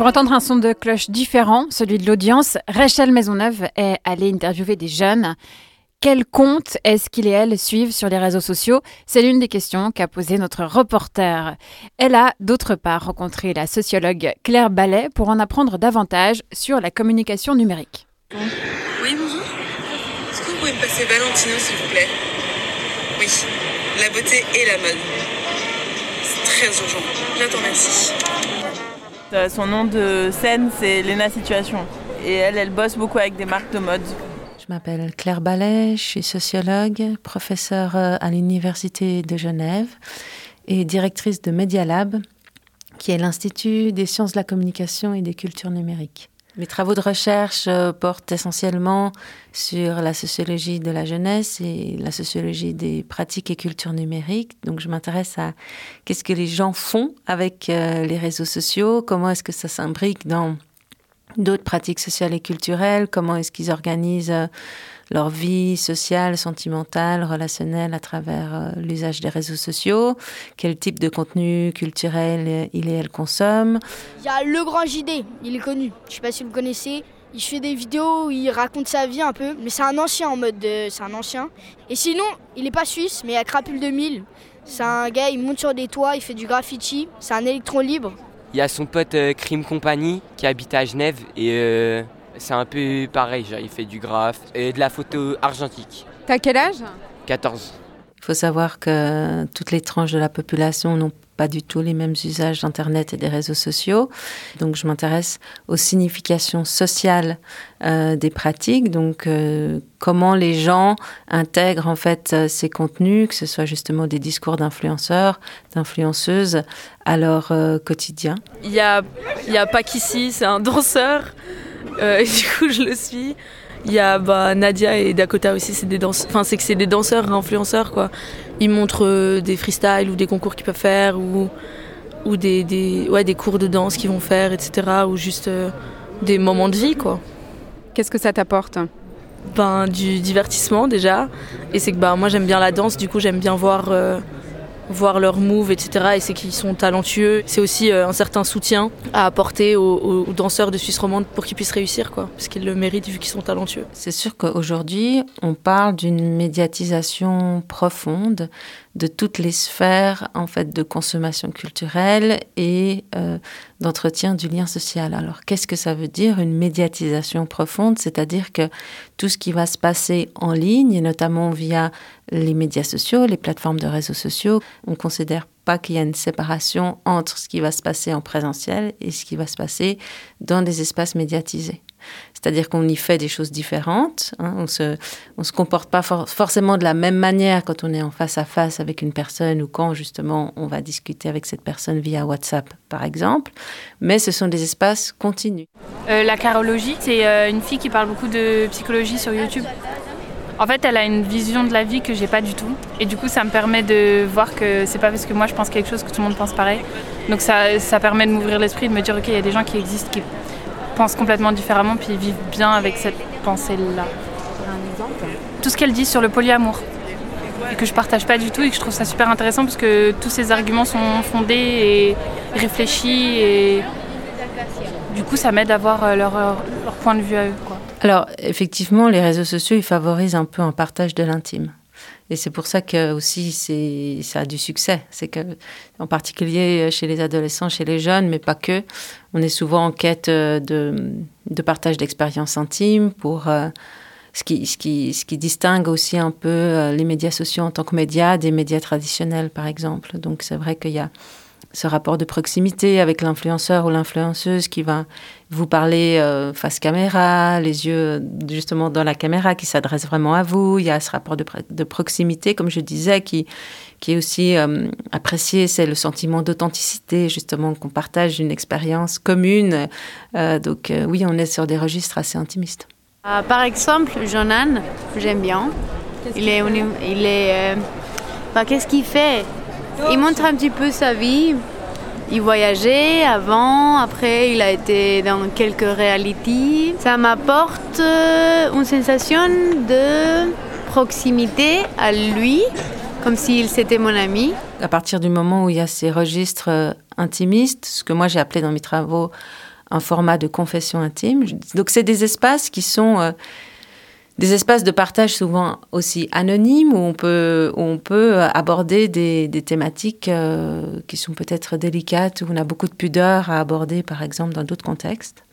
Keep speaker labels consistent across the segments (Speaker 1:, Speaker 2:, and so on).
Speaker 1: Pour entendre un son de cloche différent, celui de l'audience, Rachel Maisonneuve est allée interviewer des jeunes. Quel compte est-ce qu'il et elle suivent sur les réseaux sociaux? C'est l'une des questions qu'a posée notre reporter. Elle a d'autre part rencontré la sociologue Claire Ballet pour en apprendre davantage sur la communication numérique.
Speaker 2: Oui, bonjour. Est-ce que vous pouvez me passer Valentino, s'il vous plaît? Oui, la beauté et la mode. C'est très urgent. J'attends, merci.
Speaker 3: Euh, son nom de scène, c'est Lena Situation. Et elle, elle bosse beaucoup avec des marques de mode.
Speaker 4: Je m'appelle Claire Ballet, je suis sociologue, professeure euh, à l'Université de Genève et directrice de Media Lab, qui est l'Institut des sciences de la communication et des cultures numériques. Mes travaux de recherche euh, portent essentiellement sur la sociologie de la jeunesse et la sociologie des pratiques et cultures numériques. Donc je m'intéresse à qu'est-ce que les gens font avec euh, les réseaux sociaux, comment est-ce que ça s'imbrique dans d'autres pratiques sociales et culturelles, comment est-ce qu'ils organisent euh, leur vie sociale, sentimentale, relationnelle à travers euh, l'usage des réseaux sociaux, quel type de contenu culturel il et elle consomment?
Speaker 5: Il y a Le Grand JD, il est connu, je sais pas si vous le connaissez. Il fait des vidéos où il raconte sa vie un peu, mais c'est un ancien en mode c'est un ancien. Et sinon, il est pas suisse, mais il y a Crapule 2000. C'est un gars, il monte sur des toits, il fait du graffiti, c'est un électron libre.
Speaker 6: Il y a son pote euh, Crime Company qui habite à Genève et euh, c'est un peu pareil, genre, il fait du graphe et de la photo argentique.
Speaker 1: T'as quel âge?
Speaker 6: 14.
Speaker 4: Il faut savoir que toutes les tranches de la population n'ont pas du tout les mêmes usages d'Internet et des réseaux sociaux. Donc je m'intéresse aux significations sociales euh, des pratiques, donc euh, comment les gens intègrent en fait euh, ces contenus, que ce soit justement des discours d'influenceurs, d'influenceuses, à leur quotidien.
Speaker 3: Il n'y a, y a pas qu'ici, c'est un danseur. Et du coup, je le suis. Il y a bah, Nadia et Dakota aussi, c'est des danseurs. Enfin, c'est que c'est des danseurs influenceurs quoi. Ils montrent euh, des freestyles ou des concours qu'ils peuvent faire ou, ou des, des, ouais, des cours de danse qu'ils vont faire, etc. Ou juste euh, des moments de vie quoi.
Speaker 1: Qu'est-ce que ça t'apporte?
Speaker 3: Ben du divertissement déjà. Et c'est que bah, moi j'aime bien la danse, du coup j'aime bien voir. Voir leurs moves, etc. Et c'est qu'ils sont talentueux. C'est aussi euh, un certain soutien à apporter aux, danseurs de Suisse romande pour qu'ils puissent réussir, quoi, parce qu'ils le méritent vu qu'ils sont talentueux.
Speaker 4: C'est sûr qu'aujourd'hui, on parle d'une médiatisation profonde de toutes les sphères en fait de consommation culturelle et euh, d'entretien du lien social. Alors qu'est-ce que ça veut dire une médiatisation profonde? C'est-à-dire que tout ce qui va se passer en ligne, et notamment via les médias sociaux, les plateformes de réseaux sociaux, on considère pas qu'il y a une séparation entre ce qui va se passer en présentiel et ce qui va se passer dans des espaces médiatisés. C'est-à-dire qu'on y fait des choses différentes. Hein. On se, on se comporte pas forcément de la même manière quand on est en face à face avec une personne ou quand justement on va discuter avec cette personne via WhatsApp, par exemple. Mais ce sont des espaces continus.
Speaker 7: Euh, la carologie, c'est euh, une fille qui parle beaucoup de psychologie sur YouTube. En fait, elle a une vision de la vie que j'ai pas du tout. Et du coup, ça me permet de voir que c'est pas parce que moi je pense quelque chose que tout le monde pense pareil. Donc ça, ça permet de m'ouvrir l'esprit, de me dire, ok, il y a des gens qui existent, qui pensent complètement différemment, puis vivent bien avec cette pensée-là. Tout ce qu'elle dit sur le polyamour. Que je partage pas du tout et que je trouve ça super intéressant parce que tous ces arguments sont fondés et réfléchis et du coup ça m'aide à voir euh, leur, leur, point de vue à eux. Quoi.
Speaker 4: Alors effectivement, les réseaux sociaux, ils favorisent un peu un partage de l'intime. Et c'est pour ça que aussi c'est ça a du succès. C'est que en particulier chez les adolescents, chez les jeunes, mais pas que, on est souvent en quête euh, de, partage d'expériences intimes pour euh, ce qui, ce, qui, ce qui distingue aussi un peu euh, les médias sociaux en tant que médias des médias traditionnels, par exemple. Donc c'est vrai qu'il y a ce rapport de proximité avec l'influenceur ou l'influenceuse qui va vous parler euh, face caméra, les yeux justement dans la caméra qui s'adresse vraiment à vous. Il y a ce rapport de, de proximité, comme je disais, qui, qui est aussi euh, apprécié. C'est le sentiment d'authenticité, justement, qu'on partage une expérience commune. Euh, donc oui, on est sur des registres assez intimistes.
Speaker 8: par exemple, Jonan, j'aime bien. Il est, il est, bah, qu'est-ce qu'il fait? Il montre un petit peu sa vie. Il voyageait avant, après il a été dans quelques réalités. Ça m'apporte euh, une sensation de proximité à lui, comme s'il c'était mon ami.
Speaker 4: À partir du moment où il y a ces registres euh, intimistes, ce que moi j'ai appelé dans mes travaux un format de confession intime. Donc c'est des espaces qui sont euh, des espaces de partage souvent aussi anonymes où on peut, on peut aborder des, des thématiques euh, qui sont peut-être délicates, où on a beaucoup de pudeur à aborder par exemple dans d'autres contextes.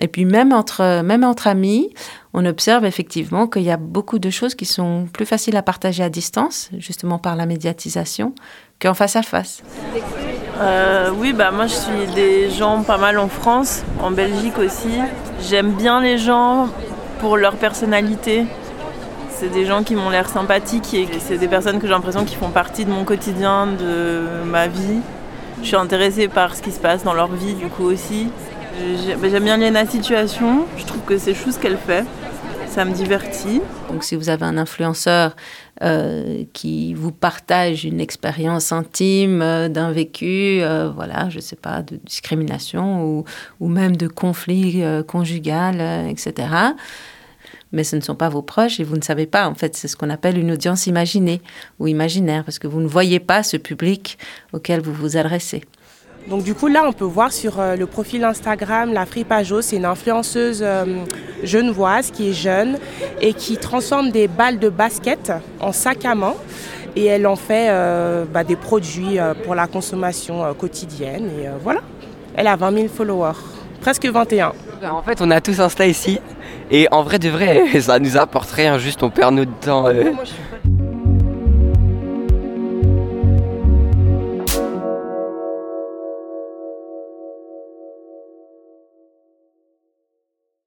Speaker 4: Et puis même entre, même entre amis, on observe effectivement qu'il y a beaucoup de choses qui sont plus faciles à partager à distance, justement par la médiatisation, qu'en face à face.
Speaker 9: Euh, oui, bah moi je suis des gens pas mal en France, en Belgique aussi. J'aime bien les gens pour leur personnalité. C'est des gens qui m'ont l'air sympathiques et c'est des personnes que j'ai l'impression qui font partie de mon quotidien, de ma vie. Je suis intéressée par ce qui se passe dans leur vie du coup aussi. Bah, j'aime bien Léna Situation, je trouve que c'est chou ce qu'elle fait ça me divertit.
Speaker 4: Donc si vous avez un influenceur euh, qui vous partage une expérience intime euh, d'un vécu, euh, voilà, je sais pas, de discrimination ou même de conflit conjugal, etc. Mais ce ne sont pas vos proches et vous ne savez pas. En fait, c'est ce qu'on appelle une audience imaginée ou imaginaire parce que vous ne voyez pas ce public auquel vous vous adressez.
Speaker 10: Donc du coup là on peut voir sur euh, le profil Instagram la Fripajo, c'est une influenceuse euh, genevoise qui est jeune et qui transforme des balles de basket en sac à main et elle en fait euh, bah, des produits pour la consommation quotidienne et voilà. Elle a 20 000 followers, presque 21.
Speaker 6: En fait on a tous Insta ici et en vrai de vrai ça nous apporte rien, juste on perd notre temps.